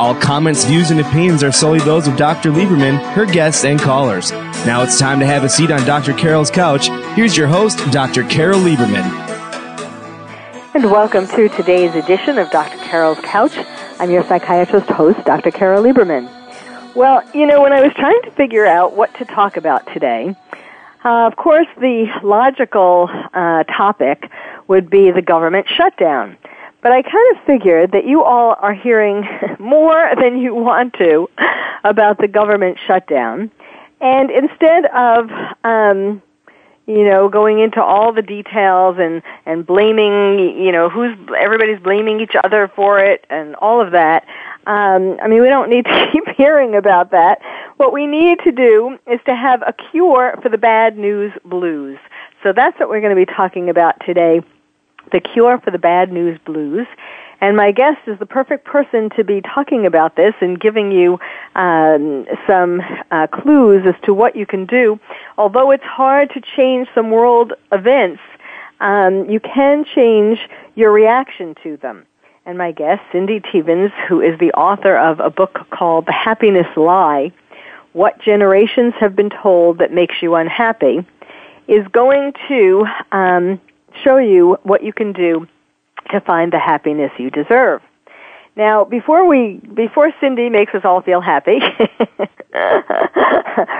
All comments, views, and opinions are solely those of Dr. Lieberman, her guests, and callers. Now it's time to have a seat on Dr. Carol's couch. Here's your host, Dr. Carol Lieberman. And welcome to today's edition of Dr. Carol's Couch. I'm your psychiatrist host, Dr. Carol Lieberman. Well, you know, when I was trying to figure out what to talk about today, uh, of course, the logical uh, topic would be the government shutdown. But I kind of figured that you all are hearing more than you want to about the government shutdown. And instead of, um, you know, going into all the details and, and blaming, you know, who's, everybody's blaming each other for it and all of that, um, I mean, we don't need to keep hearing about that. What we need to do is to have a cure for the bad news blues. So that's what we're going to be talking about today the Cure for the Bad News Blues. And my guest is the perfect person to be talking about this and giving you um, some uh, clues as to what you can do. Although it's hard to change some world events, um, you can change your reaction to them. And my guest, Cindy Teevens, who is the author of a book called The Happiness Lie What Generations Have Been Told That Makes You Unhappy, is going to um, show you what you can do to find the happiness you deserve. Now, before we, before Cindy makes us all feel happy,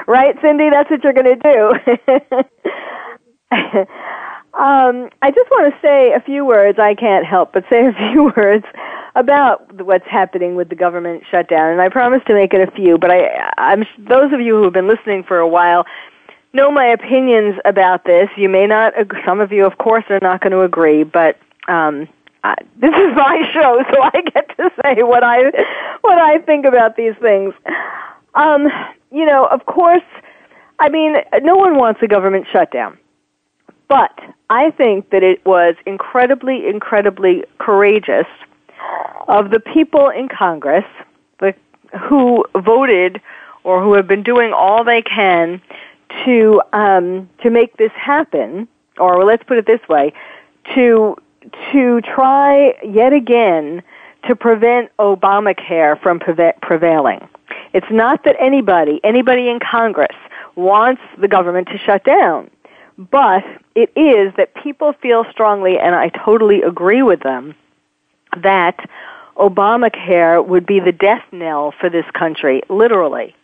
right, Cindy? That's what you're going to do. um, I just want to say a few words. I can't help but say a few words about what's happening with the government shutdown, and I promise to make it a few. But I, I'm those of you who have been listening for a while know my opinions about this. You may not, some of you, of course, are not going to agree, but um, I, this is my show, so I get to say what I what I think about these things. Um, you know, of course, I mean, no one wants a government shutdown, but I think that it was incredibly, incredibly courageous of the people in Congress, the, who voted or who have been doing all they can to um, to make this happen, or let's put it this way, to to try yet again to prevent Obamacare from prevailing. It's not that anybody, anybody in Congress, wants the government to shut down, but it is that people feel strongly, and I totally agree with them, that Obamacare would be the death knell for this country, literally.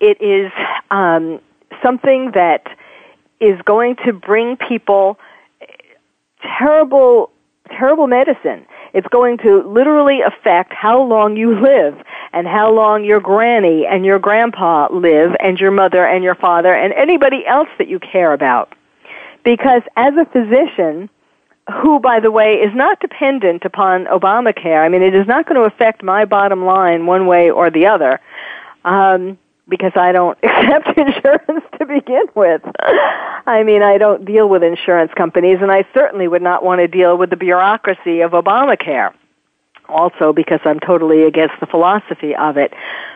It is um, something that is going to bring people terrible, terrible medicine. It's going to literally affect how long you live and how long your granny and your grandpa live and your mother and your father and anybody else that you care about. Because as a physician, who, by the way, is not dependent upon Obamacare, I mean, it is not going to affect my bottom line one way or the other. Um, because I don't accept insurance to begin with. I mean, I don't deal with insurance companies, and I certainly would not want to deal with the bureaucracy of Obamacare. Also, because I'm totally against the philosophy of it.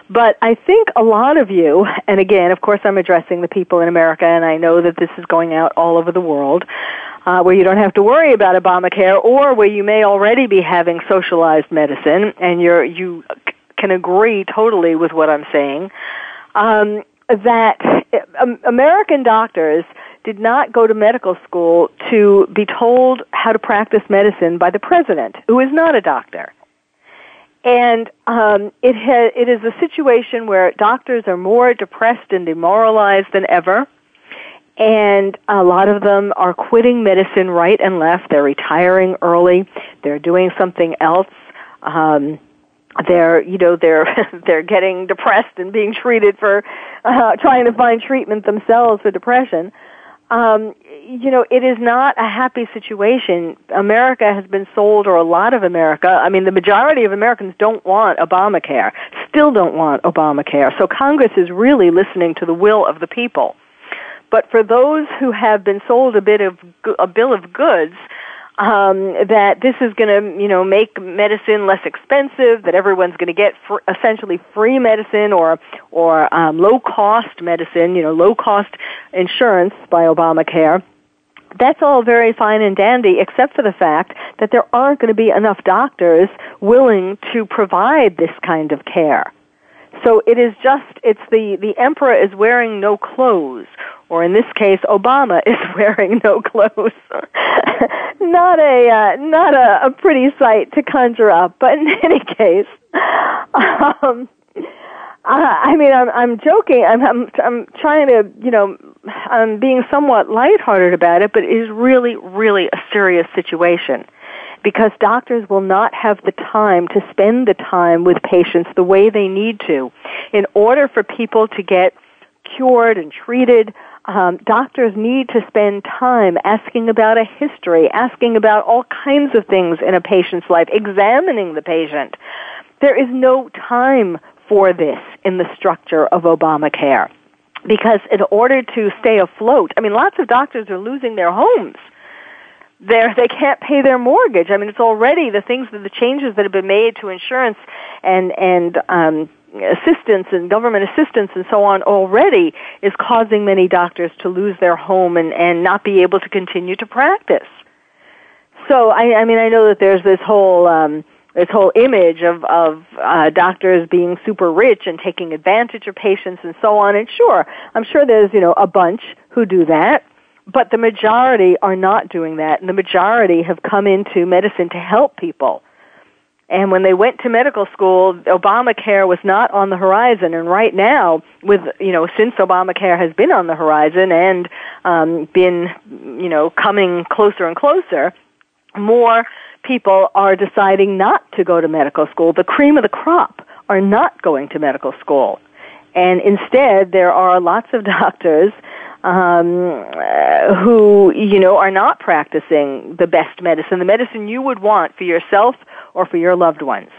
But I think a lot of you, and again, of course, I'm addressing the people in America, and I know that this is going out all over the world, uh, where you don't have to worry about Obamacare, or where you may already be having socialized medicine, and you're you can agree totally with what I'm saying um, that um, American doctors did not go to medical school to be told how to practice medicine by the president, who is not a doctor. And um, it, ha- it is a situation where doctors are more depressed and demoralized than ever. And a lot of them are quitting medicine right and left. They're retiring early. They're doing something else. Um, they're you know they're they're getting depressed and being treated for uh, trying to find treatment themselves for depression. Um, you know, it is not a happy situation. America has been sold, or a lot of America. I mean, the majority of Americans don't want Obamacare. Still don't want Obamacare. So Congress is really listening to the will of the people. But for those who have been sold a bit of a bill of goods, um, that this is going to, you know, make medicine less expensive. That everyone's going to get fr- essentially free medicine or or um, low cost medicine, you know, low cost insurance by Obamacare. That's all very fine and dandy, except for the fact that there aren't going to be enough doctors willing to provide this kind of care. So it is just, it's the, the emperor is wearing no clothes, or in this case, Obama is wearing no clothes. not a, uh, not a, a pretty sight to conjure up, but in any case, um, I mean, I'm, I'm joking. I'm, I'm, I'm trying to, you know, I'm being somewhat lighthearted about it, but it is really, really a serious situation because doctors will not have the time to spend the time with patients the way they need to. In order for people to get cured and treated, um, doctors need to spend time asking about a history, asking about all kinds of things in a patient's life, examining the patient. There is no time for this in the structure of Obamacare. Because in order to stay afloat, I mean, lots of doctors are losing their homes they're, they can't pay their mortgage. I mean, it's already the things that the changes that have been made to insurance and and um, assistance and government assistance and so on already is causing many doctors to lose their home and and not be able to continue to practice. So I, I mean, I know that there's this whole um, this whole image of of uh, doctors being super rich and taking advantage of patients and so on. And sure, I'm sure there's you know a bunch who do that. But the majority are not doing that, and the majority have come into medicine to help people. And when they went to medical school, Obamacare was not on the horizon. And right now, with you know, since Obamacare has been on the horizon and um, been you know coming closer and closer, more people are deciding not to go to medical school. The cream of the crop are not going to medical school, and instead there are lots of doctors um, uh, who you know are not practicing the best medicine, the medicine you would want for yourself or for your loved ones.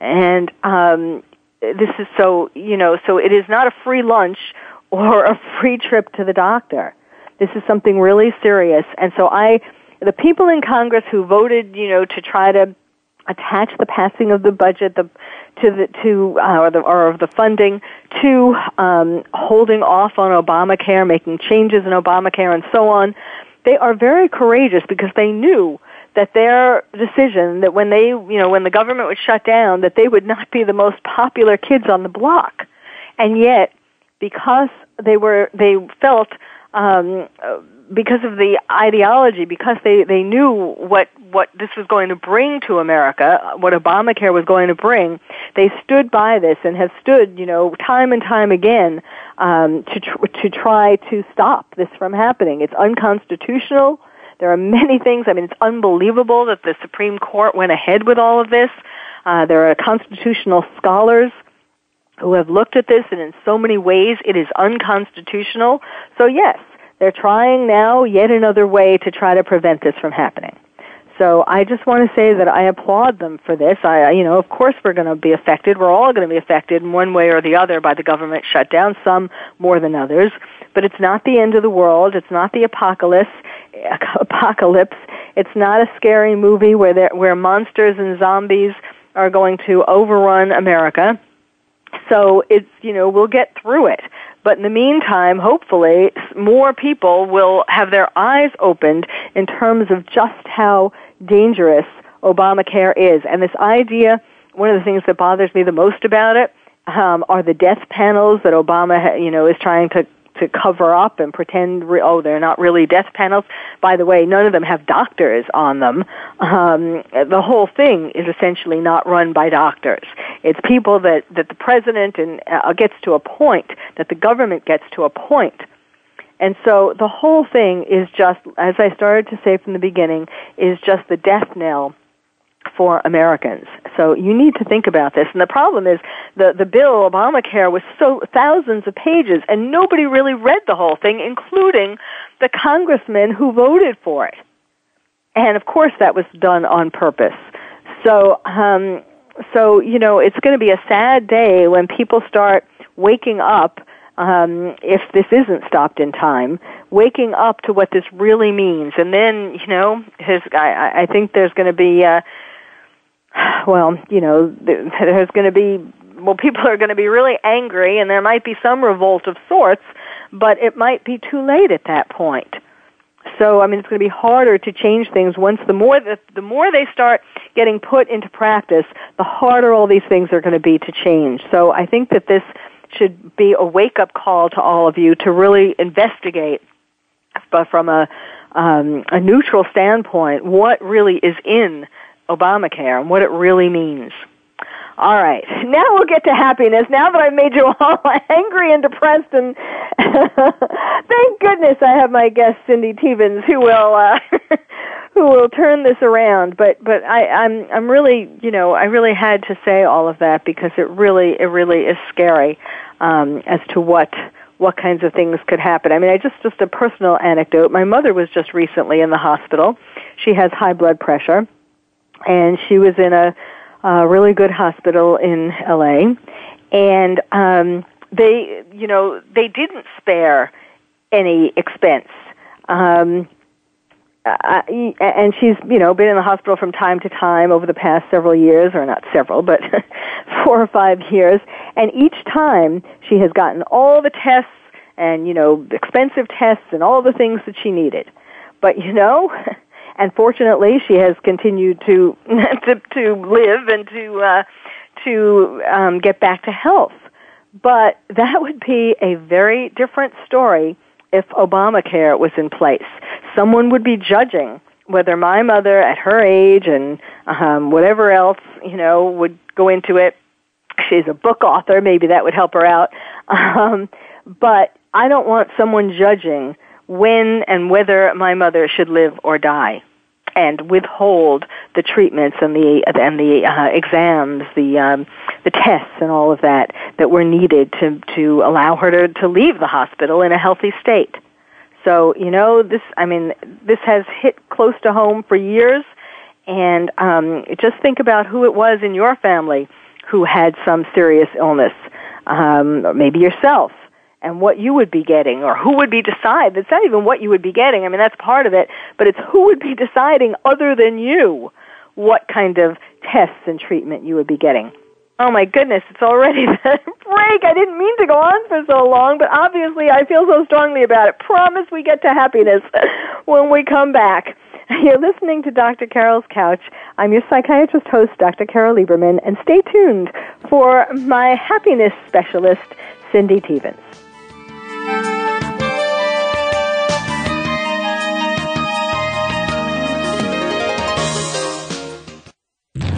And um, this is so you know so it is not a free lunch or a free trip to the doctor. This is something really serious. And so I, the people in Congress who voted, you know, to try to attach the passing of the budget the, to the to uh, or, the, or the funding to um, holding off on Obamacare, making changes in Obamacare, and so on. They are very courageous because they knew that their decision that when they you know when the government would shut down that they would not be the most popular kids on the block, and yet because they were they felt um, because of the ideology, because they, they knew what, what this was going to bring to America, what Obamacare was going to bring, they stood by this and have stood, you know, time and time again um, to, tr- to try to stop this from happening. It's unconstitutional. There are many things. I mean, it's unbelievable that the Supreme Court went ahead with all of this. Uh, there are constitutional scholars who have looked at this, and in so many ways, it is unconstitutional. So yes, they're trying now yet another way to try to prevent this from happening. So I just want to say that I applaud them for this. I, you know, of course we're going to be affected. We're all going to be affected in one way or the other by the government shutdown, some more than others. But it's not the end of the world. It's not the apocalypse. Apocalypse. It's not a scary movie where there, where monsters and zombies are going to overrun America. So it's, you know, we'll get through it. But in the meantime, hopefully, more people will have their eyes opened in terms of just how dangerous Obamacare is. And this idea, one of the things that bothers me the most about it, um, are the death panels that Obama, you know, is trying to to cover up and pretend, re- oh, they're not really death panels. By the way, none of them have doctors on them. Um, the whole thing is essentially not run by doctors. It's people that, that the president and, uh, gets to a point, that the government gets to a. And so the whole thing is just, as I started to say from the beginning, is just the death knell for Americans. So you need to think about this. And the problem is the, the bill, Obamacare, was so thousands of pages and nobody really read the whole thing, including the congressmen who voted for it. And of course that was done on purpose. So, um, so, you know, it's going to be a sad day when people start waking up um, if this isn't stopped in time, waking up to what this really means, and then you know, his, I, I think there's going to be, uh, well, you know, there's going to be, well, people are going to be really angry, and there might be some revolt of sorts, but it might be too late at that point. So, I mean, it's going to be harder to change things once the more the, the more they start getting put into practice, the harder all these things are going to be to change. So, I think that this should be a wake up call to all of you to really investigate, but from a um, a neutral standpoint, what really is in Obamacare and what it really means. All right, now we'll get to happiness. Now that I've made you all angry and depressed, and thank goodness I have my guest Cindy Teevens, who will uh, who will turn this around. But but I, I'm I'm really you know I really had to say all of that because it really it really is scary um, as to what what kinds of things could happen. I mean, I just just a personal anecdote. My mother was just recently in the hospital. She has high blood pressure, and she was in a, a really good hospital in LA, and um, they, you know, they didn't spare any expense. Um, uh, and she's you know been in the hospital from time to time over the past several years or not several but four or five years. And each time she has gotten all the tests and you know expensive tests and all the things that she needed. But you know and fortunately she has continued to to, to live and to uh to um get back to health but that would be a very different story if Obamacare was in place. Someone would be judging whether my mother at her age and um, whatever else, you know, would go into it. She's a book author, maybe that would help her out. Um, but I don't want someone judging when and whether my mother should live or die and withhold the treatments and the and the uh, exams, the um, the tests and all of that that were needed to to allow her to to leave the hospital in a healthy state. So you know this. I mean, this has hit close to home for years, and um, just think about who it was in your family who had some serious illness, um, maybe yourself and what you would be getting or who would be decide. It's not even what you would be getting. I mean, that's part of it, but it's who would be deciding other than you what kind of tests and treatment you would be getting. Oh my goodness, it's already the break. I didn't mean to go on for so long, but obviously I feel so strongly about it. Promise we get to happiness when we come back. You're listening to Dr. Carol's Couch. I'm your psychiatrist host, Dr. Carol Lieberman, and stay tuned for my happiness specialist, Cindy Teevens.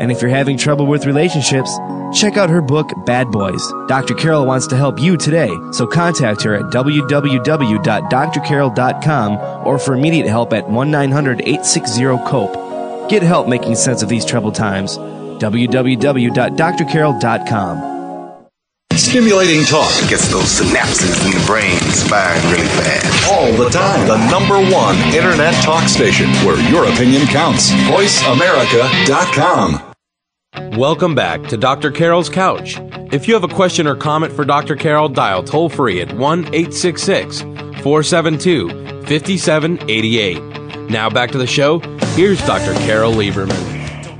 And if you're having trouble with relationships, check out her book, Bad Boys. Dr. Carol wants to help you today, so contact her at www.drcarol.com or for immediate help at 1 900 860 COPE. Get help making sense of these troubled times. www.drcarol.com. Stimulating talk Gets those synapses in the brain firing really fast. all the time. The number one internet talk station where your opinion counts. VoiceAmerica.com. Welcome back to Dr. Carol's Couch. If you have a question or comment for Dr. Carol, dial toll free at 1 866 472 5788. Now back to the show. here's Dr. Carol Lieberman.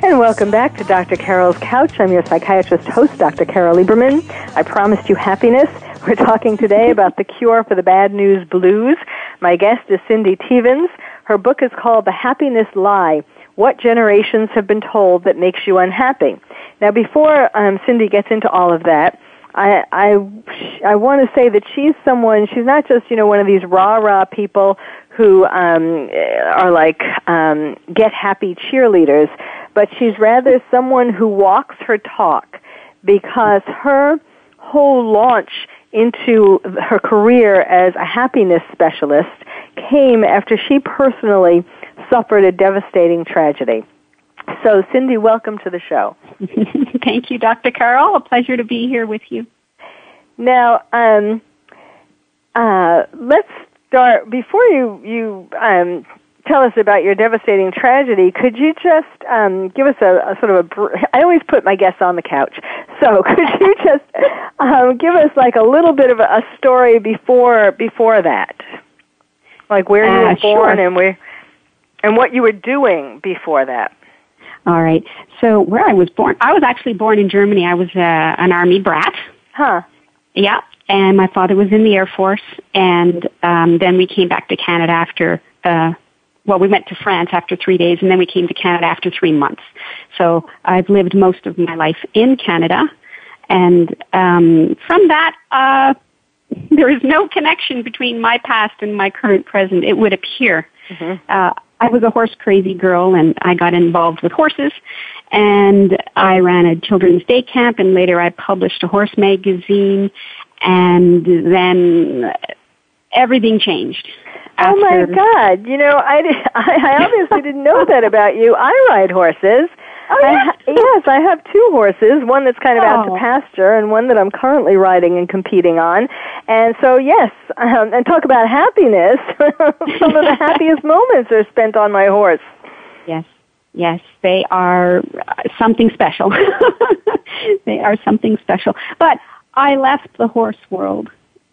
And welcome back to Dr. Carol's Couch. I'm your psychiatrist host, Dr. Carol Lieberman. I promised you happiness. We're talking today about the cure for the bad news blues. My guest is Cindy Teevens. Her book is called The Happiness Lie What Generations Have Been Told That Makes You Unhappy. Now, before um, Cindy gets into all of that, I I I want to say that she's someone. She's not just you know one of these rah rah people who um, are like um, get happy cheerleaders, but she's rather someone who walks her talk because her whole launch into her career as a happiness specialist came after she personally suffered a devastating tragedy. So, Cindy, welcome to the show. Thank you, Dr. Carol. A pleasure to be here with you. Now, um, uh, let's start. Before you you um, tell us about your devastating tragedy, could you just um, give us a, a, sort of a? Br- I always put my guests on the couch, so could you just um, give us like a little bit of a, a story before before that, like where you uh, were born sure. and where and what you were doing before that. All right. So where I was born, I was actually born in Germany. I was uh, an army brat. Huh. Yeah. And my father was in the Air Force, and um, then we came back to Canada after. Uh, well, we went to France after three days, and then we came to Canada after three months. So I've lived most of my life in Canada, and um, from that, uh, there is no connection between my past and my current present. It would appear. Mm-hmm. Uh, I was a horse crazy girl and I got involved with horses and I ran a children's day camp and later I published a horse magazine and then everything changed. Oh my God! You know, I, I obviously didn't know that about you. I ride horses. Oh, yes. I, yes, I have two horses. One that's kind of out to Oh. pasture, and one that I'm currently riding and competing on. And so, yes, um, and talk about happiness. Some of the happiest moments are spent on my horse. Yes, yes, they are uh, something special. they are something special. But I left the horse world,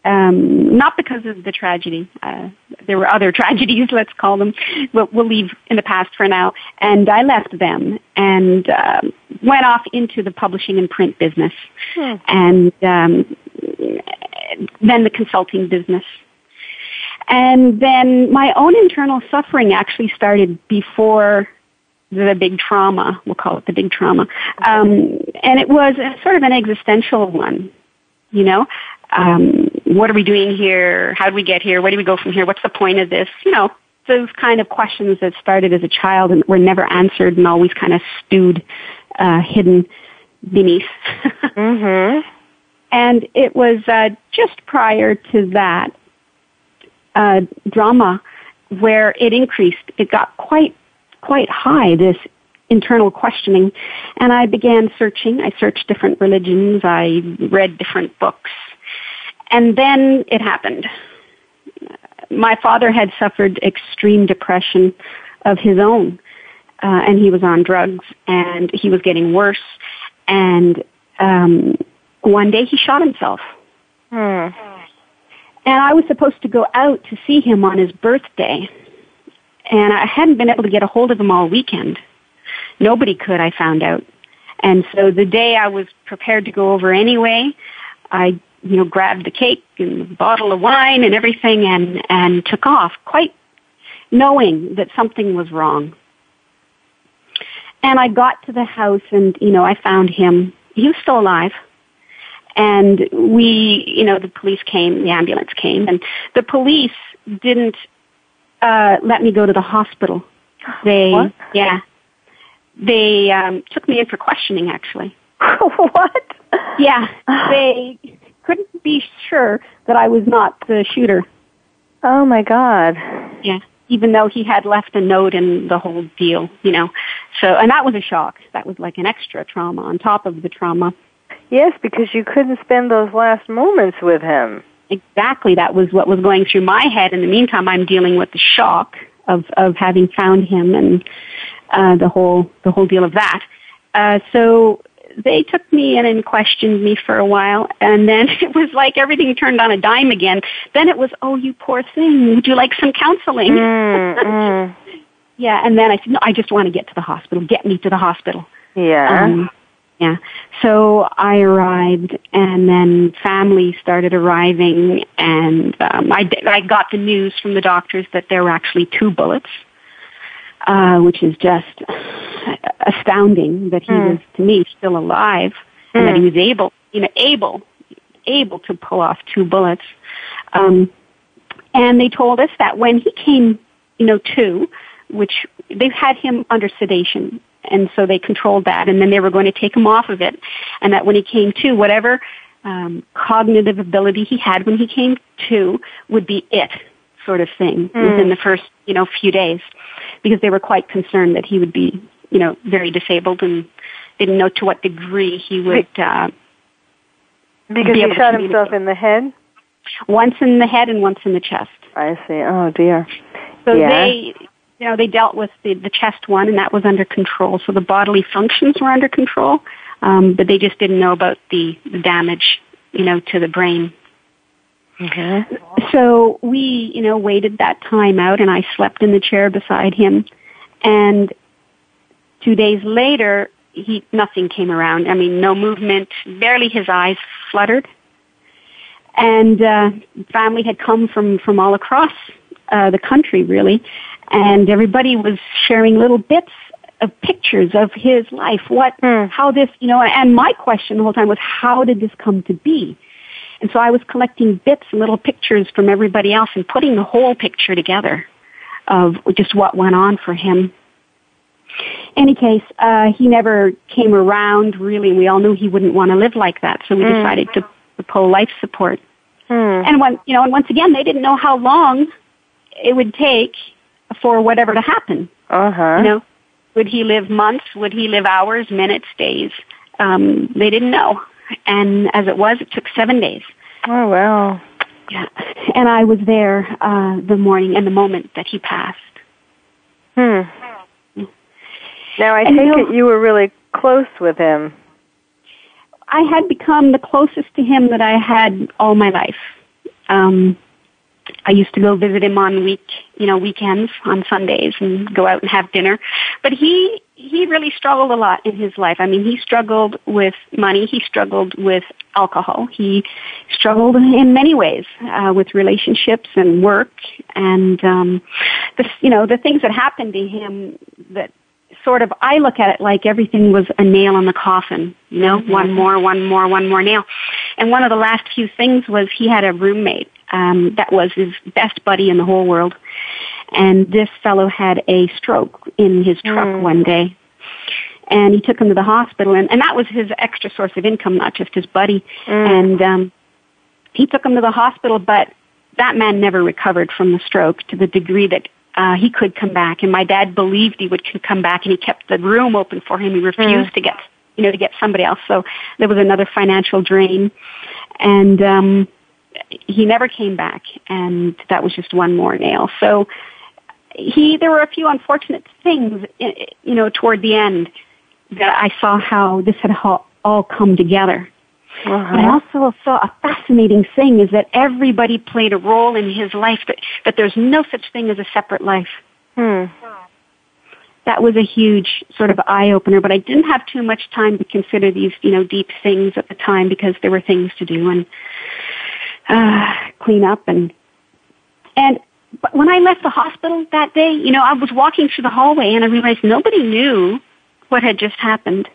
um, not because of the tragedy. Uh, there were other tragedies, let's call them. We'll, we'll leave in the past for now. And I left them and um, went off into the publishing and print business, and um, then the consulting business. And then my own internal suffering actually started before the big trauma, we'll call it the big trauma. Um, and it was a, sort of an existential one, you know. Um, what are we doing here? How do we get here? Where do we go from here? What's the point of this? You know, those kind of questions that started as a child and were never answered and always kind of stewed, uh, hidden beneath. Mm-hmm. And it was uh, just prior to that uh, drama where it increased. It got quite quite high. This internal questioning, and I began searching. I searched different religions. I read different books, and then it happened. My father had suffered extreme depression of his own, uh, and he was on drugs, and he was getting worse. And um, one day he shot himself. Hmm. And I was supposed to go out to see him on his birthday. And I hadn't been able to get a hold of him all weekend. Nobody could, I found out. And so the day I was prepared to go over anyway, I, you know, grabbed the cake and the bottle of wine and everything and, and took off, quite knowing that something was wrong. And I got to the house and, you know, I found him. He was still alive and we, you know, the police came, the ambulance came, and the police didn't uh, let me go to the hospital. They, What? yeah, they um, took me in for questioning. Actually, what? yeah, they couldn't be sure that I was not the shooter. Oh my God. Yeah, even though he had left a note and the whole deal, you know. So, and that was a shock. That was like an extra trauma on top of the trauma. Yes, because you couldn't spend those last moments with him. exactly that was what was going through my head. In the meantime, I'm dealing with the shock of of having found him and uh, the whole the whole deal of that. Uh, so they took me in and questioned me for a while, and then it was like everything turned on a dime again. Then it was, oh, you poor thing, would you like some counseling? Mm, mm. yeah, and then I said, no, I just want to get to the hospital. Get me to the hospital. Yeah. Um, yeah. So I arrived, and then family started arriving, and um, I, I got the news from the doctors that there were actually two bullets, uh, which is just astounding that he Mm. was, to me, still alive, and that he Mm. was able, you know, able, able to pull off two bullets. Um, and they told us that when he came, you know, to, which they had him under sedation, and so they controlled that, and then they were going to take him off of it, and that when he came to, whatever um, cognitive ability he had when he came to would be it, sort of thing, Mm. within the first, you know, few days, because they were quite concerned that he would be, you know, very disabled and didn't know to what degree he would. Uh, because be he shot himself in the head? once in the head and once in the chest. I see. Oh, dear. So Yeah. they, you know, they dealt with the, the chest one, and that was under control. So the bodily functions were under control, um, but they just didn't know about the, the damage, you know, to the brain. Okay. So we, you know, waited that time out, and I slept in the chair beside him. And two days later, he nothing came around. I mean, no movement, barely his eyes fluttered. And uh, family had come from from all across uh, the country, really, and everybody was sharing little bits of pictures of his life. What, how this, you know, and my question the whole time was, how did this come to be? And so I was collecting bits and little pictures from everybody else and putting the whole picture together of just what went on for him. Any case, uh, he never came around really. We all knew he wouldn't want to live like that, so we Mm. decided to, to pull life support. Hmm. And when you know, and once again, they didn't know how long it would take for whatever to happen. Uh huh. You know, would he live months? Would he live hours, minutes, days? Um, they didn't know. And as it was, it took seven days. Oh wow. Yeah. And I was there uh, the morning and the moment that he passed. Hmm. Now I And take you it you were really close with him. I had become the closest to him that I had all my life. Um, I used to go visit him on week, you know, weekends on Sundays and go out and have dinner. But he he really struggled a lot in his life. I mean, he struggled with money. He struggled with alcohol. He struggled in many ways uh, with relationships and work and um, the you know the things that happened to him that sort of I look at it like everything was a nail in the coffin, you know, one more, one more, one more nail. And one of the last few things was he had a roommate um, that was his best buddy in the whole world, and this fellow had a stroke in his truck one day. And he took him to the hospital, and, and that was his extra source of income, not just his buddy. And um, he took him to the hospital, but that man never recovered from the stroke to the degree that uh, he could come back. And my dad believed he would come back, and he kept the room open for him. He refused to get, you know, to get somebody else. So there was another financial drain, and um, he never came back. And that was just one more nail. So he, there were a few unfortunate things, i- you know, toward the end that I saw how this had all all come together. But I also saw a fascinating thing is that everybody played a role in his life, that, that there's no such thing as a separate life. Hmm. That was a huge sort of eye opener, but I didn't have too much time to consider these, you know, deep things at the time because there were things to do and uh, clean up and and but when I left the hospital that day, you know, I was walking through the hallway and I realized nobody knew what had just happened.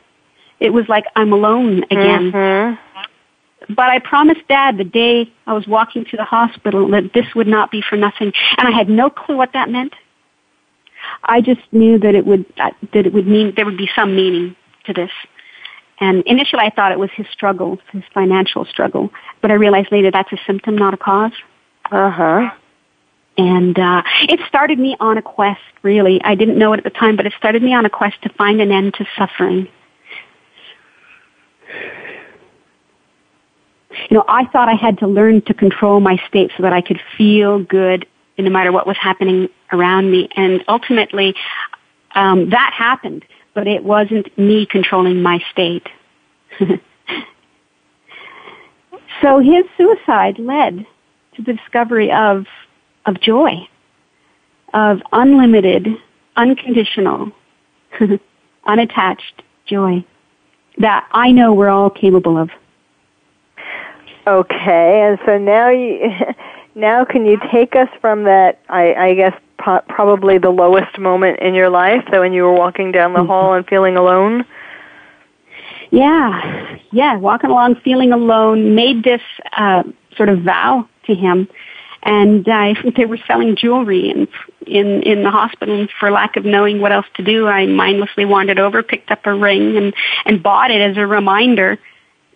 It was like I'm alone again. Mm-hmm. But I promised Dad the day I was walking to the hospital that this would not be for nothing, and I had no clue what that meant. I just knew that it would that that it would mean there would be some meaning to this. And initially, I thought it was his struggle, his financial struggle, but I realized later that's a symptom, not a cause. Uh huh. And uh, it started me on a quest. Really, I didn't know it at the time, but it started me on a quest to find an end to suffering. you know, I thought I had to learn to control my state so that I could feel good no matter what was happening around me. And ultimately, um, that happened, but it wasn't me controlling my state. so his suicide led to the discovery of of joy, of unlimited unconditional, unattached joy that I know we're all capable of. Okay, and so now you, now can you take us from that? I, I guess pro- probably the lowest moment in your life, so when you were walking down the mm-hmm. hall and feeling alone. Yeah, yeah, walking along feeling alone. Made this uh, sort of vow to him, and I think they were selling jewelry in in in the hospital. And for lack of knowing what else to do, I mindlessly wandered over, picked up a ring, and and bought it as a reminder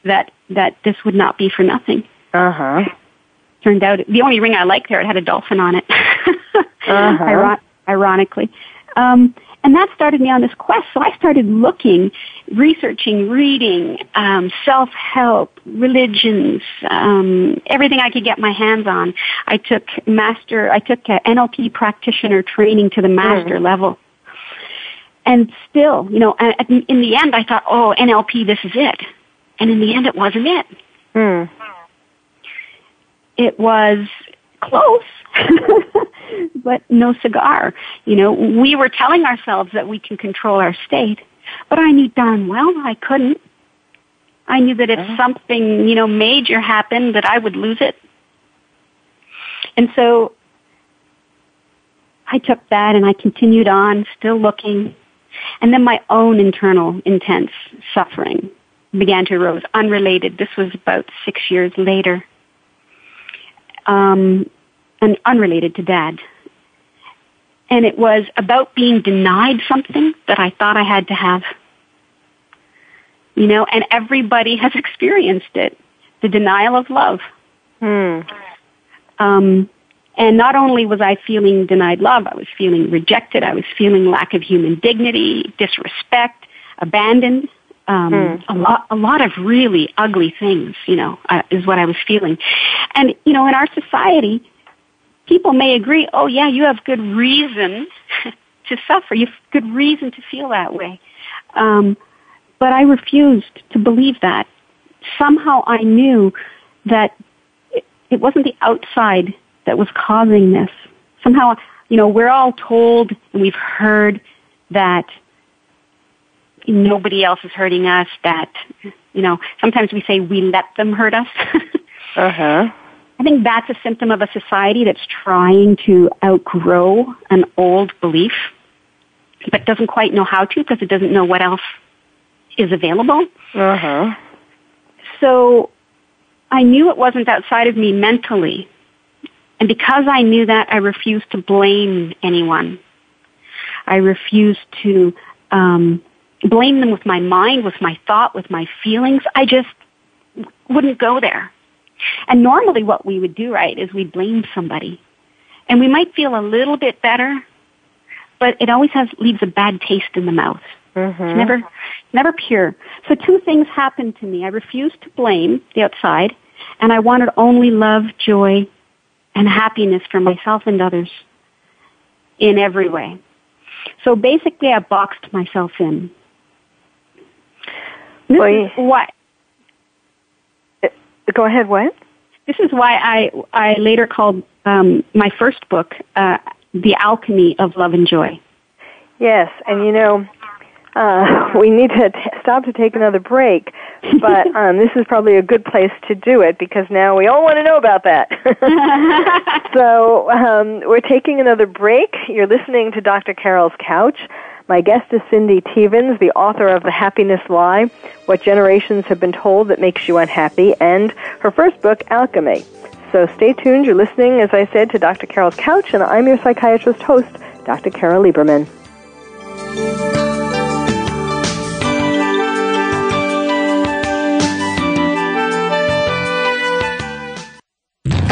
that that this would not be for nothing. Uh huh. Turned out the only ring I liked there it had a dolphin on it. uh-huh. Iron- ironically. Um, and that started me on this quest. So I started looking, researching, reading, um, self-help, religions, um, everything I could get my hands on. I took master, I took NLP practitioner training to the master mm. level. And still, you know, in the end, I thought, oh, NLP, this is it. And in the end, it wasn't it. Mm. It was close, but no cigar. You know, we were telling ourselves that we can control our state, but I knew darn well I couldn't. I knew that if uh-huh. something, you know, major happened that I would lose it. And so I took that and I continued on, still looking. And then my own internal intense suffering began to arise, unrelated. This was about six years later. Um, and unrelated to dad. And it was about being denied something that I thought I had to have. You know, and everybody has experienced it. The denial of love. Hmm. Um, and not only was I feeling denied love, I was feeling rejected. I was feeling lack of human dignity, disrespect, abandoned. Um, mm. a lot, a lot of really ugly things, you know, uh, is what I was feeling. And, you know, in our society, people may agree, oh yeah, you have good reason to suffer. You have good reason to feel that way. Um, but I refused to believe that. Somehow I knew that it, it wasn't the outside that was causing this. Somehow, you know, we're all told and we've heard that nobody else is hurting us, that, you know, sometimes we say we let them hurt us. uh-huh. I think that's a symptom of a society that's trying to outgrow an old belief, but doesn't quite know how to because it doesn't know what else is available. Uh-huh. So I knew it wasn't outside of me mentally. And because I knew that, I refused to blame anyone. I refused to um, blame them with my mind, with my thought, with my feelings. I just wouldn't go there. And normally what we would do, right, is we blame somebody. And we might feel a little bit better, but it always has, leaves a bad taste in the mouth. Mm-hmm. It's never, never pure. So two things happened to me. I refused to blame the outside, and I wanted only love, joy, and happiness for myself and others in every way. So basically, I boxed myself in. This well, is what Go ahead. What? This is why I I later called um, my first book uh, "The Alchemy of Love and Joy." Yes, and you know, uh, we need to t- stop to take another break, but um, this is probably a good place to do it because now we all want to know about that. so um, we're taking another break. You're listening to Dr. Carol's Couch. My guest is Cindy Teevens, the author of The Happiness Lie What Generations Have Been Told That Makes You Unhappy, and her first book, Alchemy. So stay tuned. You're listening, as I said, to Dr. Carol's Couch, and I'm your psychiatrist host, Dr. Carol Lieberman.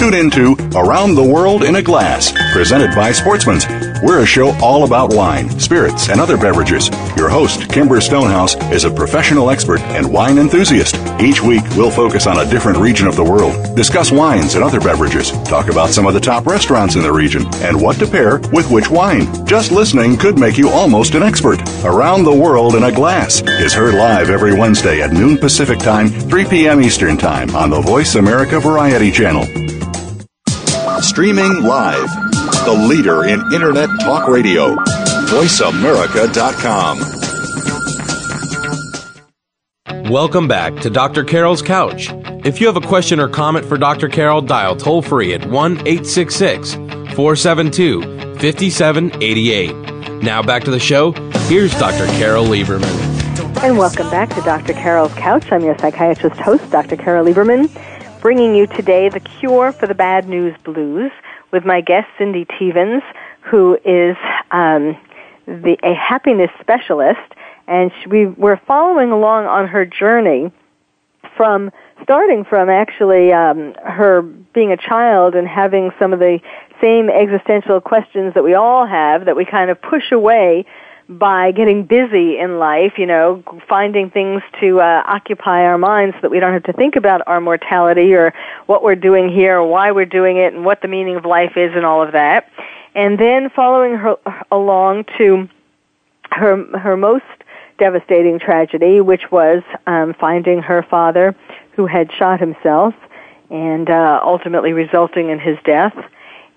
Tune into Around the World in a Glass, presented by Sportsman's. We're a show all about wine, spirits, and other beverages. Your host, Kimber Stonehouse, is a professional expert and wine enthusiast. Each week, we'll focus on a different region of the world, discuss wines and other beverages, talk about some of the top restaurants in the region, and what to pair with which wine. Just listening could make you almost an expert. Around the World in a Glass is heard live every Wednesday at noon Pacific Time, 3 p.m. Eastern Time on the Voice America Variety Channel. Streaming live. The leader in Internet talk radio. VoiceAmerica.com. Welcome back to Dr. Carol's Couch. If you have a question or comment for Dr. Carol, dial toll free at 1 866 472 5788. Now back to the show. Here's Dr. Carol Lieberman. And welcome back to Dr. Carol's Couch. I'm your psychiatrist host, Dr. Carol Lieberman bringing you today the cure for the bad news blues with my guest Cindy Teevens, who is um, the, a happiness specialist, and she, we, we're following along on her journey from starting from actually um, her being a child and having some of the same existential questions that we all have that we kind of push away by getting busy in life, you know, finding things to uh, occupy our minds so that we don't have to think about our mortality or what we're doing here or why we're doing it and what the meaning of life is and all of that. And then following her along to her her most devastating tragedy, which was um, finding her father who had shot himself and uh, ultimately resulting in his death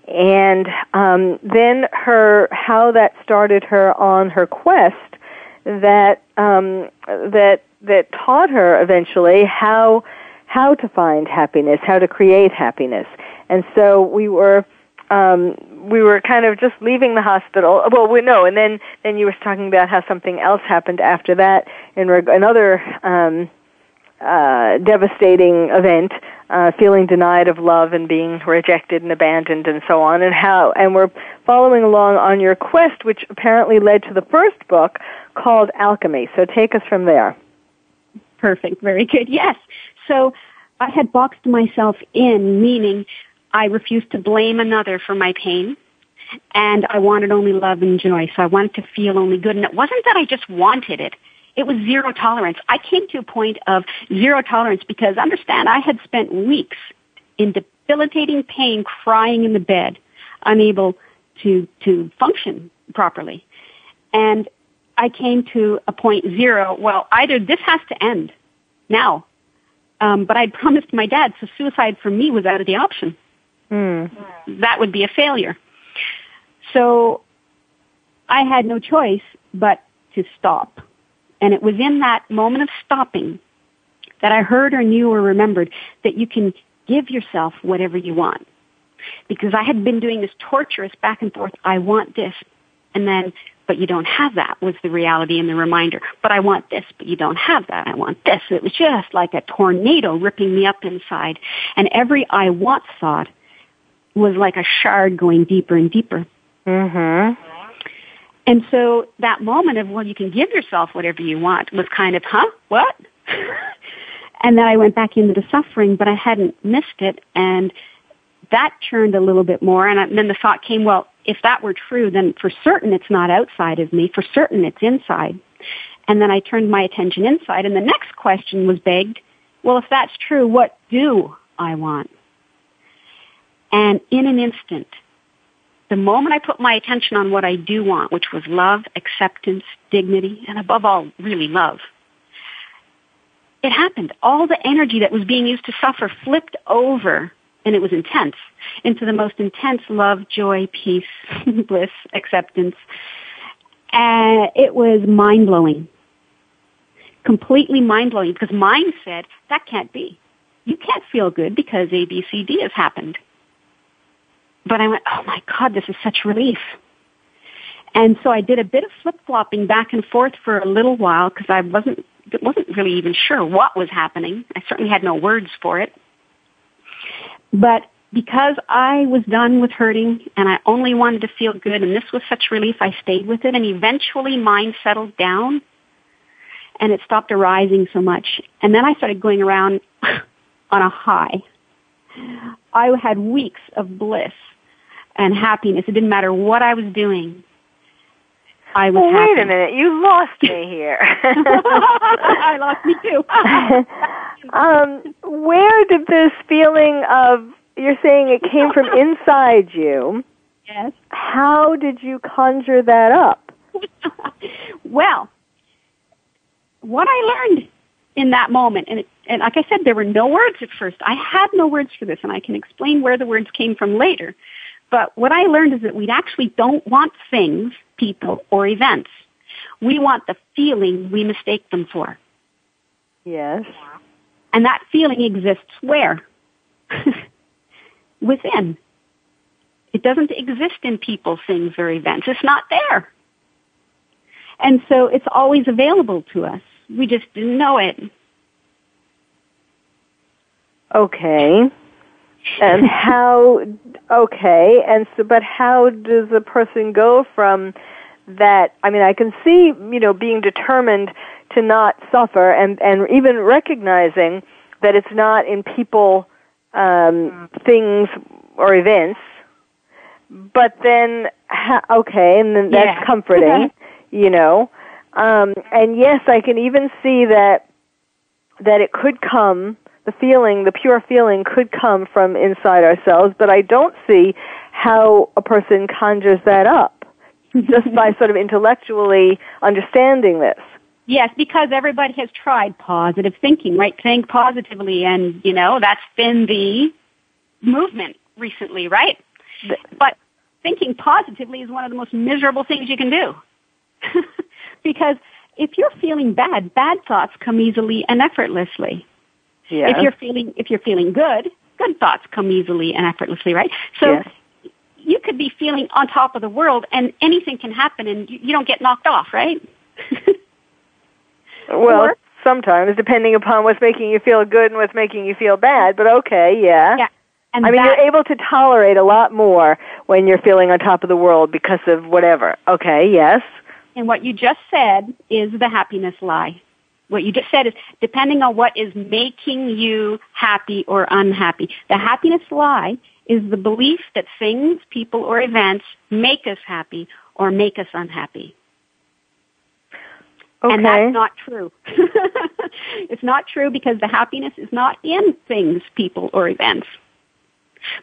and um, then her how that started her on her quest that um, that that taught her eventually how how to find happiness, how to create happiness, and so we were. Um, we were kind of just leaving the hospital. Well, we no, and then then you were talking about how something else happened after that in reg- another um, uh, devastating event uh, feeling denied of love and being rejected and abandoned and so on, and how and we're following along on your quest, which apparently led to the first book called Alchemy. So take us from there. Perfect. Very good. Yes. So I had boxed myself in, meaning I refused to blame another for my pain. And I wanted only love and joy. So I wanted to feel only good. And it wasn't that I just wanted it. It was zero tolerance. I came to a point of zero tolerance because understand I had spent weeks in debilitating pain crying in the bed, unable to, to function properly. And I came to a point zero. Well, either this has to end now, um, but I'd promised my dad, so suicide for me was out of the option. Mm. That would be a failure. So I had no choice but to stop. And it was in that moment of stopping that I heard or knew or remembered that you can give yourself whatever you want. Because I had been doing this torturous back and forth, I want this, and then, but you don't have that was the reality and the reminder. But I want this, but you don't have that. I want this. It was just like a tornado ripping me up inside. And every I want thought was like a shard going deeper and deeper. Mm-hmm. And so that moment of, well, you can give yourself whatever you want was kind of, huh? What? and then I went back into the suffering, but I hadn't missed it. And that churned a little bit more. And, then the thought came, well, if that were true, then for certain it's not outside of me. For certain it's inside. And then I turned my attention inside. And the next question was begged, well, if that's true, what do I want? And in an instant, the moment I put my attention on what I do want, which was love, acceptance, dignity, and above all, really love, it happened. All the energy that was being used to suffer flipped over, and it was intense, into the most intense love, joy, peace, bliss, acceptance. And it was mind blowing. completely mind blowing because mind said, that can't be. You can't feel good because A, B, C, D has happened. But I went, oh my God, this is such relief. And so I did a bit of flip flopping back and forth for a little while because I wasn't wasn't really even sure what was happening. I certainly had no words for it. But because I was done with hurting and I only wanted to feel good and this was such relief, I stayed with it and eventually mine settled down and it stopped arising so much. And then I started going around on a high. I had weeks of bliss and happiness. It didn't matter what I was doing. I was well, happy. wait a minute. You lost me here. I lost me too. um, where did this feeling of you're saying it came from inside you? Yes. How did you conjure that up? well, what I learned in that moment, and, it, and like I said, there were no words at first. I had no words for this, and I can explain where the words came from later. But what I learned is that we actually don't want things, people, or events. We want the feeling we mistake them for. Yes. And that feeling exists where? Within. It doesn't exist in people, things, or events. It's not there. And so it's always available to us. We just didn't know it. Okay. And how, okay, and so, but how does a person go from that, I mean, I can see, you know, being determined to not suffer and, and even recognizing that it's not in people, um, things or events, but then, ha- okay, and then that's Yeah. comforting, you know. Um, and yes, I can even see that that it could come, the feeling, the pure feeling could come from inside ourselves, but I don't see how a person conjures that up just by sort of intellectually understanding this. Yes, because everybody has tried positive thinking, right? Think positively, and you know that's been the movement recently, right? But thinking positively is one of the most miserable things you can do, because if you're feeling bad, bad thoughts come easily and effortlessly. Yes. If you're feeling if you're feeling good, good thoughts come easily and effortlessly, right? So Yes. you could be feeling on top of the world, and anything can happen, and you, you don't get knocked off, right? well, or- sometimes depending upon what's making you feel good and what's making you feel bad, but okay, yeah. Yeah. And I mean, that- you're able to tolerate a lot more when you're feeling on top of the world because of whatever. Okay, yes. And what you just said is the happiness lie. What you just said is depending on what is making you happy or unhappy. The happiness lie is the belief that things, people, or events make us happy or make us unhappy. Okay. And that's not true. it's not true because the happiness is not in things, people, or events.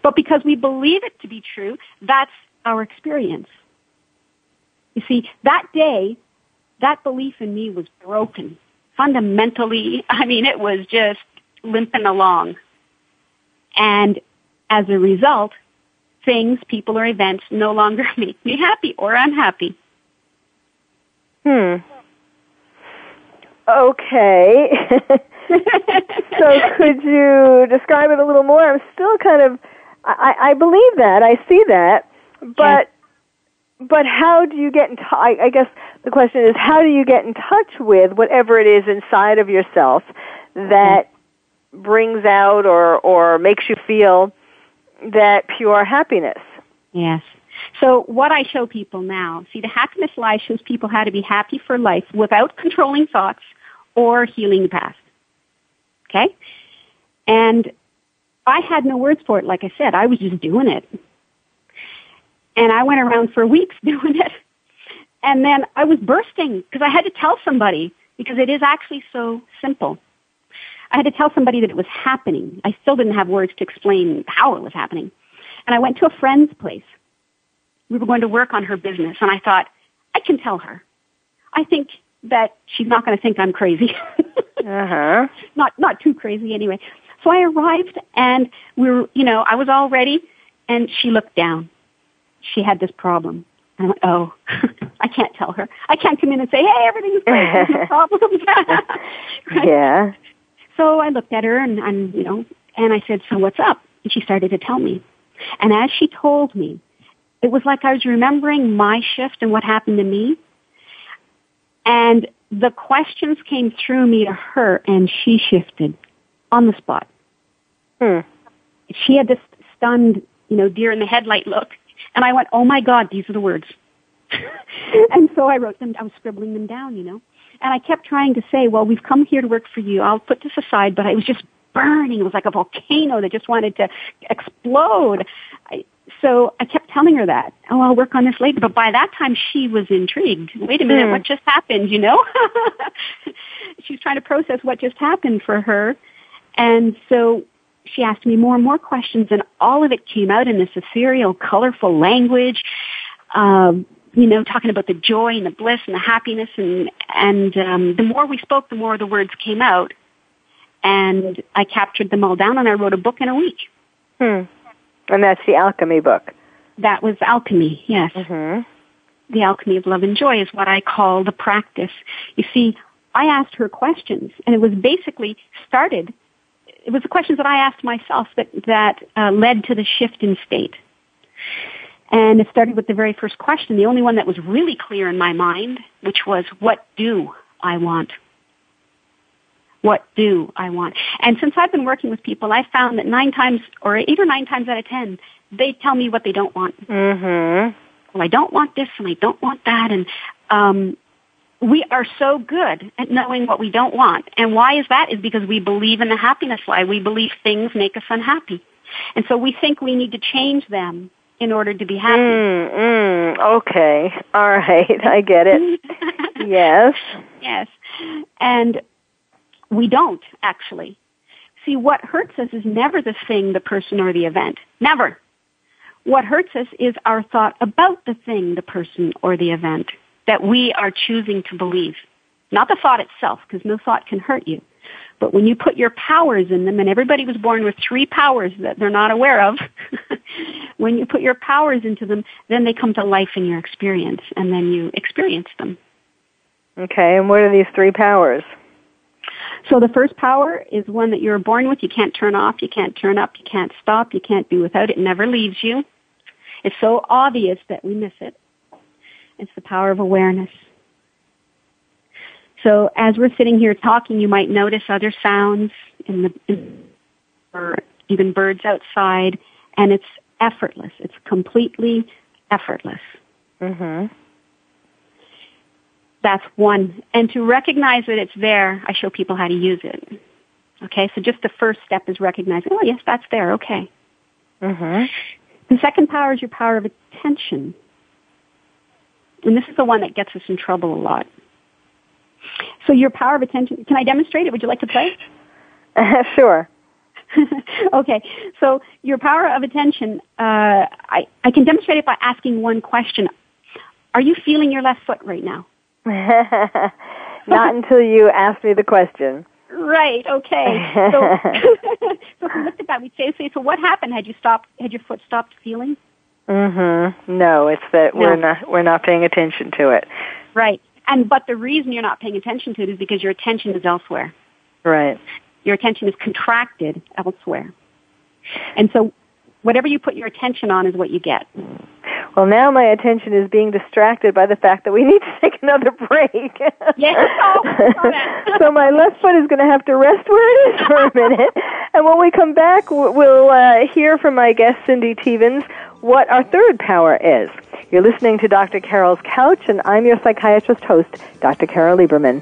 But because we believe it to be true, that's our experience. You see, that day, that belief in me was broken. Fundamentally, I mean, it was just limping along. And as a result, things, people, or events no longer make me happy or unhappy. Hmm. Okay. so could you describe it a little more? I'm still kind of, I, I believe that, I see that, but, but how do you get in touch? I, I guess the question is, how do you get in touch with whatever it is inside of yourself that mm-hmm. brings out or, or makes you feel that pure happiness? Yes. So what I show people now, see the happiness lie shows people how to be happy for life without controlling thoughts or healing the past. Okay? And I had no words for it, like I said. I was just doing it. And I went around for weeks doing it. And then I was bursting because I had to tell somebody because it is actually so simple. I had to tell somebody that it was happening. I still didn't have words to explain how it was happening. And I went to a friend's place. We were going to work on her business and I thought, I can tell her. I think that she's not going to think I'm crazy. Uh-huh. not not too crazy anyway. So I arrived and we were, you know, I was all ready and she looked down. She had this problem. And I went, oh, I can't tell her. I can't come in and say, "Hey, everything's great. There's no problems." right? Yeah. So I looked at her and, and you know, and I said, "So what's up?" And she started to tell me. And as she told me, it was like I was remembering my shift and what happened to me. And the questions came through me to her and she shifted on the spot. Hmm. She had this stunned, you know, deer in the headlight look. And I went, oh my God, these are the words. and so I wrote them, I was scribbling them down, you know. And I kept trying to say, well, we've come here to work for you. I'll put this aside, but I was just burning. It was like a volcano that just wanted to explode. I, so I kept telling her that. Oh, I'll work on this later. But by that time, she was intrigued. Wait a minute, Hmm. what just happened? You know, she was trying to process what just happened for her, and so she asked me more and more questions, and all of it came out in this ethereal, colorful language. Um, you know, talking about the joy and the bliss and the happiness, and and um, the more we spoke, the more the words came out, and I captured them all down, and I wrote a book in a week. Hmm. And that's the alchemy book. That was alchemy, yes. Mhm. The alchemy of love and joy is what I call the practice. You see, I asked her questions, and it was basically started. It was the questions that I asked myself that that uh, led to the shift in state. And it started with the very first question, the only one that was really clear in my mind, which was, "What do I want?" What do I want? And since I've been working with people, I found that nine times, or eight or nine times out of ten, they tell me what they don't want Mhm. well, I don't want this and I don't want that. And um, we are so good at knowing what we don't want. And why is that? Is because we believe in the happiness lie. We believe things make us unhappy. And so we think we need to change them in order to be happy. Mm, mm, okay. All right. I get it. yes. Yes. And we don't actually. See, what hurts us is never the thing, the person, or the event. Never. What hurts us is our thought about the thing, the person, or the event that we are choosing to believe. Not the thought itself, because no thought can hurt you. But when you put your powers in them, and everybody was born with three powers that they're not aware of, when you put your powers into them, then they come to life in your experience, and then you experience them. Okay. And what are these three powers? So the first power is one that you're born with. You can't turn off, you can't turn up, you can't stop, you can't do without it. It never leaves you. It's so obvious that we miss it. It's the power of awareness. So as we're sitting here talking, you might notice other sounds in the, in, or even birds outside, and it's effortless. It's completely effortless. Mm-hmm. That's one. And to recognize that it's there, I show people how to use it. Okay, so just the first step is recognizing, oh yes, that's there, okay. Mm-hmm. The second power is your power of attention. And this is the one that gets us in trouble a lot. So your power of attention, can I demonstrate it? Would you like to play? sure. okay, so your power of attention, uh, I, I can demonstrate it by asking one question. Are you feeling your left foot right now? Not until you ask me the question. Right. Okay. So, so if we looked at that, we'd say, say, so what happened? Had you stopped? Had your foot stopped feeling? Mhm. No, it's that we're not we're not paying attention to it. Right. And but the reason you're not paying attention to it is because your attention is elsewhere. Right. Your attention is contracted elsewhere. And so, whatever you put your attention on is what you get. Well, now my attention is being distracted by the fact that we need to take another break. Yes. Oh, so my left foot is going to have to rest where it is for a minute. And when we come back, we'll uh, hear from my guest, Cindy Teevens, what our third power is. You're listening to Dr. Carol's Couch, and I'm your psychiatrist host, Dr. Carol Lieberman.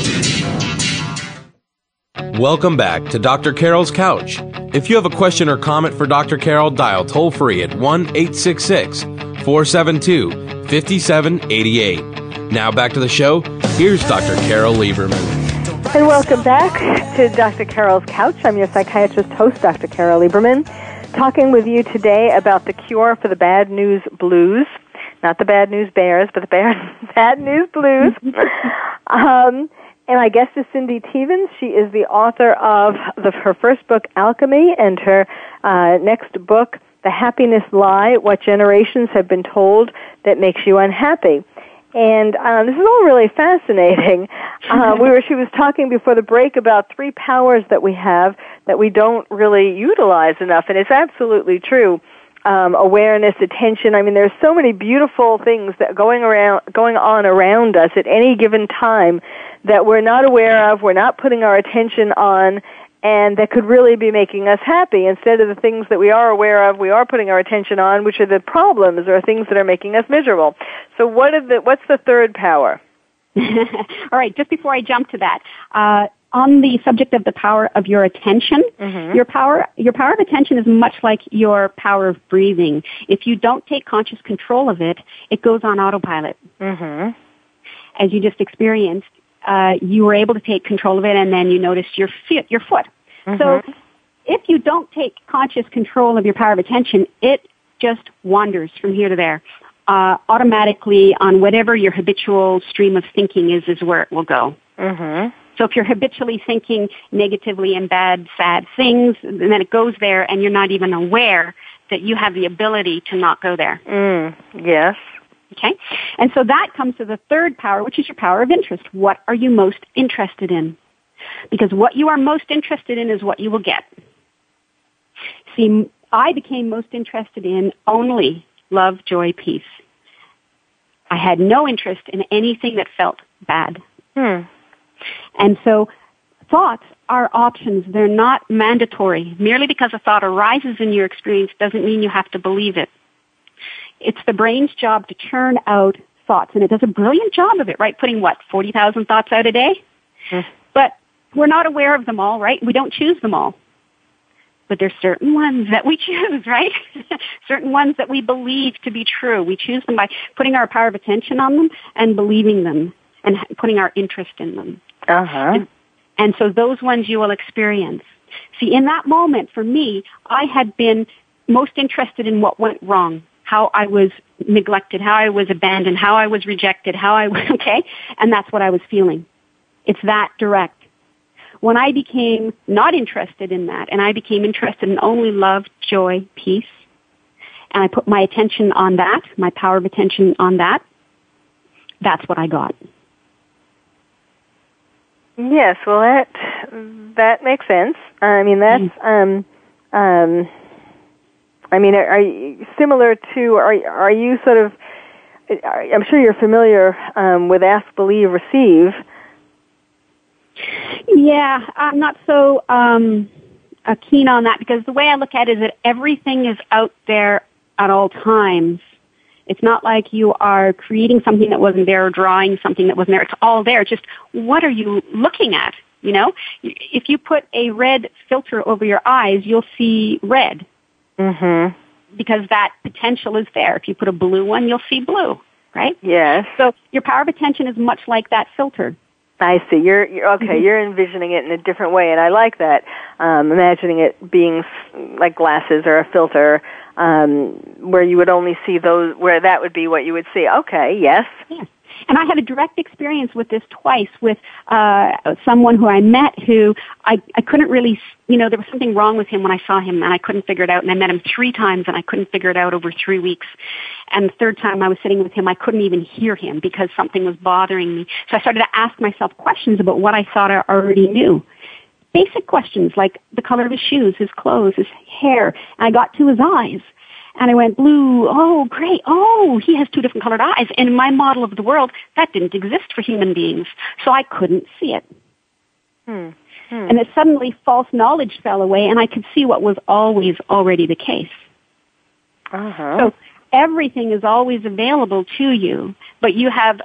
Welcome back to Dr. Carol's Couch. If you have a question or comment for Dr. Carol, dial toll free at 1 866 472 5788. Now back to the show. Here's Dr. Carol Lieberman. And welcome back to Dr. Carol's Couch. I'm your psychiatrist host, Dr. Carol Lieberman, talking with you today about the cure for the bad news blues. Not the bad news bears, but the bad, bad news blues. um, and my guest is Cindy Teevens. She is the author of the, her first book, Alchemy, and her uh, next book, The Happiness Lie What Generations Have Been Told That Makes You Unhappy. And uh, this is all really fascinating. Uh, we were, she was talking before the break about three powers that we have that we don't really utilize enough, and it's absolutely true. Um, awareness, attention. I mean, there's so many beautiful things that going around, going on around us at any given time that we're not aware of, we're not putting our attention on, and that could really be making us happy instead of the things that we are aware of, we are putting our attention on, which are the problems or things that are making us miserable. So what are the, what's the third power? All right, just before I jump to that, uh, on the subject of the power of your attention, mm-hmm. your power your power of attention is much like your power of breathing. If you don't take conscious control of it, it goes on autopilot. Mm-hmm. As you just experienced, uh, you were able to take control of it and then you noticed your foot, your foot. Mm-hmm. So if you don't take conscious control of your power of attention, it just wanders from here to there. Uh, automatically on whatever your habitual stream of thinking is, is where it will go. Mm-hmm. So if you're habitually thinking negatively and bad, sad things, then it goes there and you're not even aware that you have the ability to not go there. Mm, yes. Okay? And so that comes to the third power, which is your power of interest. What are you most interested in? Because what you are most interested in is what you will get. See, I became most interested in only love, joy, peace. I had no interest in anything that felt bad. Hmm. And so thoughts are options. They're not mandatory. Merely because a thought arises in your experience doesn't mean you have to believe it. It's the brain's job to churn out thoughts, and it does a brilliant job of it, right? Putting what, 40,000 thoughts out a day? Mm. But we're not aware of them all, right? We don't choose them all. But there's certain ones that we choose, right? certain ones that we believe to be true. We choose them by putting our power of attention on them and believing them and putting our interest in them. Uh-huh. And, and so those ones you will experience. See, in that moment, for me, I had been most interested in what went wrong how I was neglected, how I was abandoned, how I was rejected, how I was, okay? And that's what I was feeling. It's that direct. When I became not interested in that and I became interested in only love, joy, peace, and I put my attention on that, my power of attention on that, that's what I got. Yes, well that that makes sense. I mean that's mm. um um I mean, are, you similar to? Are are you sort of? I'm sure you're familiar um, with Ask, Believe, Receive. Yeah, I'm not so um, uh, keen on that because the way I look at it is that everything is out there at all times. It's not like you are creating something that wasn't there or drawing something that wasn't there. It's all there. Just what are you looking at? You know, if you put a red filter over your eyes, you'll see red. Mm-hmm. Because that potential is there. If you put a blue one, you'll see blue, right? Yes. So your power of attention is much like that filter. I see. You're, you're okay. Mm-hmm. You're envisioning it in a different way, and I like that. Um, imagining it being like glasses or a filter, um, where you would only see those, where that would be what you would see. Okay. Yes. Yeah. And I had a direct experience with this twice with uh, someone who I met who I, I couldn't really, you know, there was something wrong with him when I saw him and I couldn't figure it out. And I met him three times and I couldn't figure it out over three weeks. And the third time I was sitting with him, I couldn't even hear him because something was bothering me. So I started to ask myself questions about what I thought I already knew basic questions like the color of his shoes, his clothes, his hair. And I got to his eyes. And I went, blue, oh, great, oh, he has two different colored eyes. And in my model of the world, that didn't exist for human beings. So I couldn't see it. Hmm. Hmm. And then suddenly false knowledge fell away and I could see what was always already the case. Uh-huh. So everything is always available to you, but you have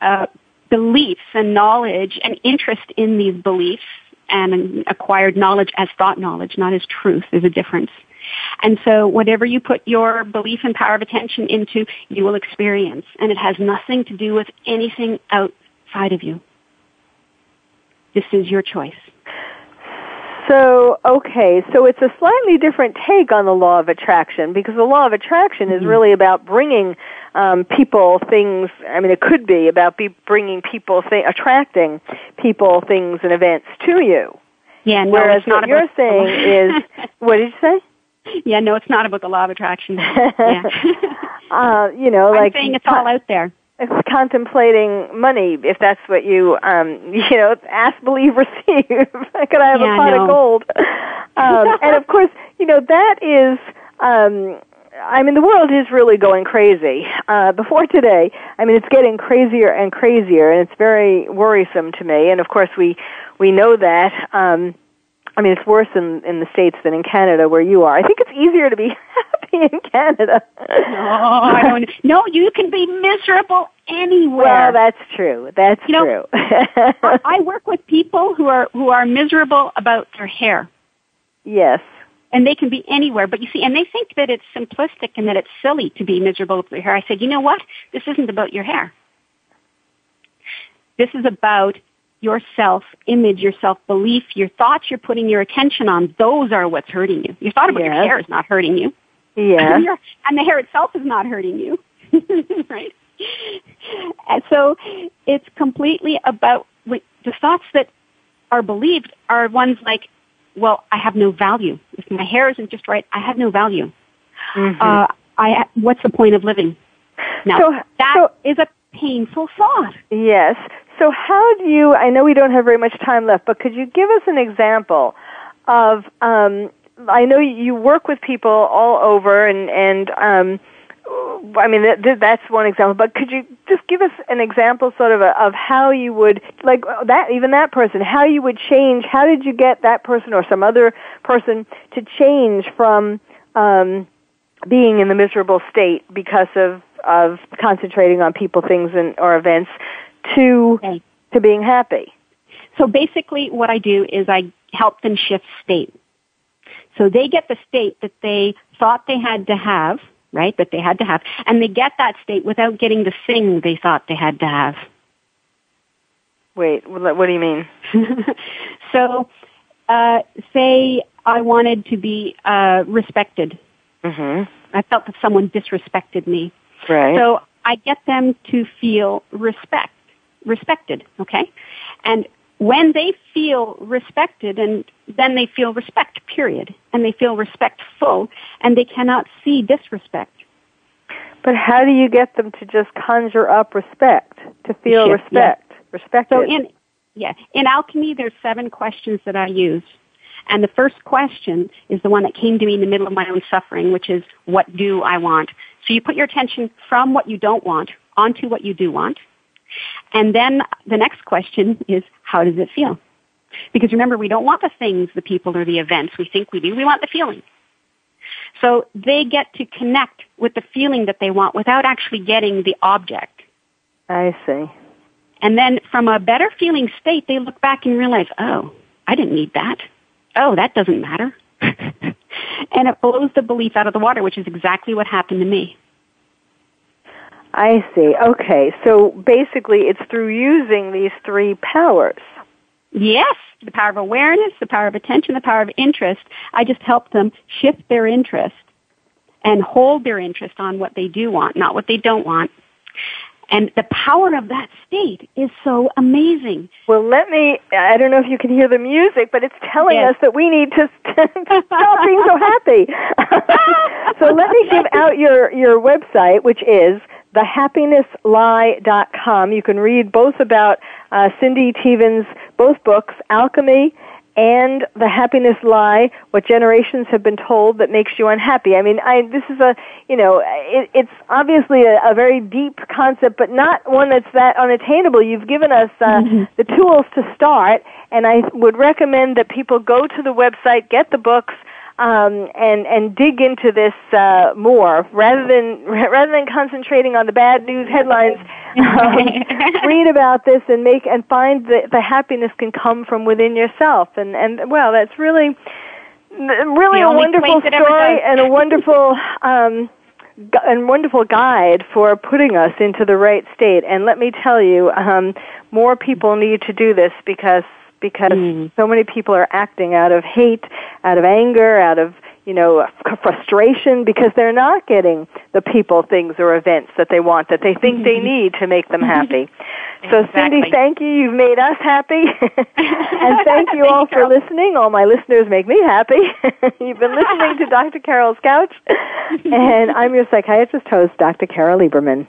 uh, beliefs and knowledge and interest in these beliefs and acquired knowledge as thought knowledge, not as truth. There's a difference. And so whatever you put your belief and power of attention into, you will experience. And it has nothing to do with anything outside of you. This is your choice. So, okay, so it's a slightly different take on the law of attraction because the law of attraction is mm-hmm. really about bringing um, people, things. I mean, it could be about be bringing people, th- attracting people, things, and events to you. Yeah, no, Whereas what you're saying is, what did you say? Yeah, no, it's not about the law of attraction. Yeah. uh, you know, I'm like saying it's all out there. It's contemplating money, if that's what you, um, you know, ask, believe, receive. Could I have yeah, a pot no. of gold? Um, and of course, you know, that is, um, I mean, the world is really going crazy. Uh, before today, I mean, it's getting crazier and crazier, and it's very worrisome to me. And of course, we we know that. Um, I mean, it's worse in in the states than in Canada, where you are. I think it's easier to be in Canada. No, I don't. No, you can be miserable anywhere. Well, that's true. That's you know, true. I, I work with people who are who are miserable about their hair. Yes. And they can be anywhere, but you see, and they think that it's simplistic and that it's silly to be miserable with your hair. I said, you know what? This isn't about your hair. This is about your self-image, your self-belief, your thoughts you're putting your attention on, those are what's hurting you. Your thought about yes. your hair is not hurting you. Yeah. And, the hair itself is not hurting you. right? And so it's completely about the thoughts that are believed are ones like, well, I have no value. If my hair isn't just right, I have no value. Mm-hmm. Uh, I, what's the point of living? Now, so, that so, is a painful thought. Yes. So how do you, I know we don't have very much time left, but could you give us an example of, um, I know you work with people all over and, and, um, I mean, that, that's one example, but could you just give us an example sort of a, of how you would, like that, even that person, how you would change, how did you get that person or some other person to change from, um, being in the miserable state because of, of concentrating on people, things, and, or events to Okay. to being happy. So basically what I do is I help them shift state. So they get the state that they thought they had to have, right, that they had to have, and they get that state without getting the thing they thought they had to have. Wait, what do you mean? so, uh, say I wanted to be uh, respected. Mhm. I felt that someone disrespected me. Right. So I get them to feel respect, respected, okay? And when they feel respected and then they feel respect, period. And they feel respectful and they cannot see disrespect. but how do you get them to just conjure up respect, to feel Shift, respect, respected? So in, yeah, in alchemy there's seven questions that I use. And the first question is the one that came to me in the middle of my own suffering, which is, what do I want? So you put your attention from what you don't want onto what you do want. And then the next question is, how does it feel? Because remember, we don't want the things, the people, or the events we think we do. We want the feeling. So they get to connect with the feeling that they want without actually getting the object. I see. And then from a better feeling state, they look back and realize, oh, I didn't need that. Oh, that doesn't matter. and it blows the belief out of the water, which is exactly what happened to me. I see. Okay, so basically, it's through using these three powers. Yes, the power of awareness, the power of attention, the power of interest. I just help them shift their interest and hold their interest on what they do want, not what they don't want. And the power of that state is so amazing. Well, let me, I don't know if you can hear the music, but it's telling Yes. us that we need to stop being so happy. so let me give out your, your website, which is thehappinesslie.com. You can read both about uh, Cindy Teeven's both books, Alchemy and The Happiness Lie, What Generations Have Been Told That Makes You Unhappy. I mean, I, this is a, you know, it, it's obviously a, a very deep concept, but not one that's that unattainable. You've given us uh, the tools to start, and I would recommend that people go to the website, get the books, um, and and dig into this uh, more rather than rather than concentrating on the bad news headlines. Um, read about this and make and find that the happiness can come from within yourself. And and well, that's really really a wonderful place it ever story and a wonderful. Um, gu- and wonderful guide for putting us into the right state. And let me tell you, um, more people need to do this because because Mm. so many people are acting out of hate, out of anger, out of you know frustration because they're not getting the people, things, or events that they want that they think they need to make them happy. So, Cindy, Exactly. thank you. You've made us happy, and thank you all for listening. All my listeners make me happy. You've been listening to Dr. Carol's Couch, and I'm your psychiatrist host, Dr. Carol Lieberman.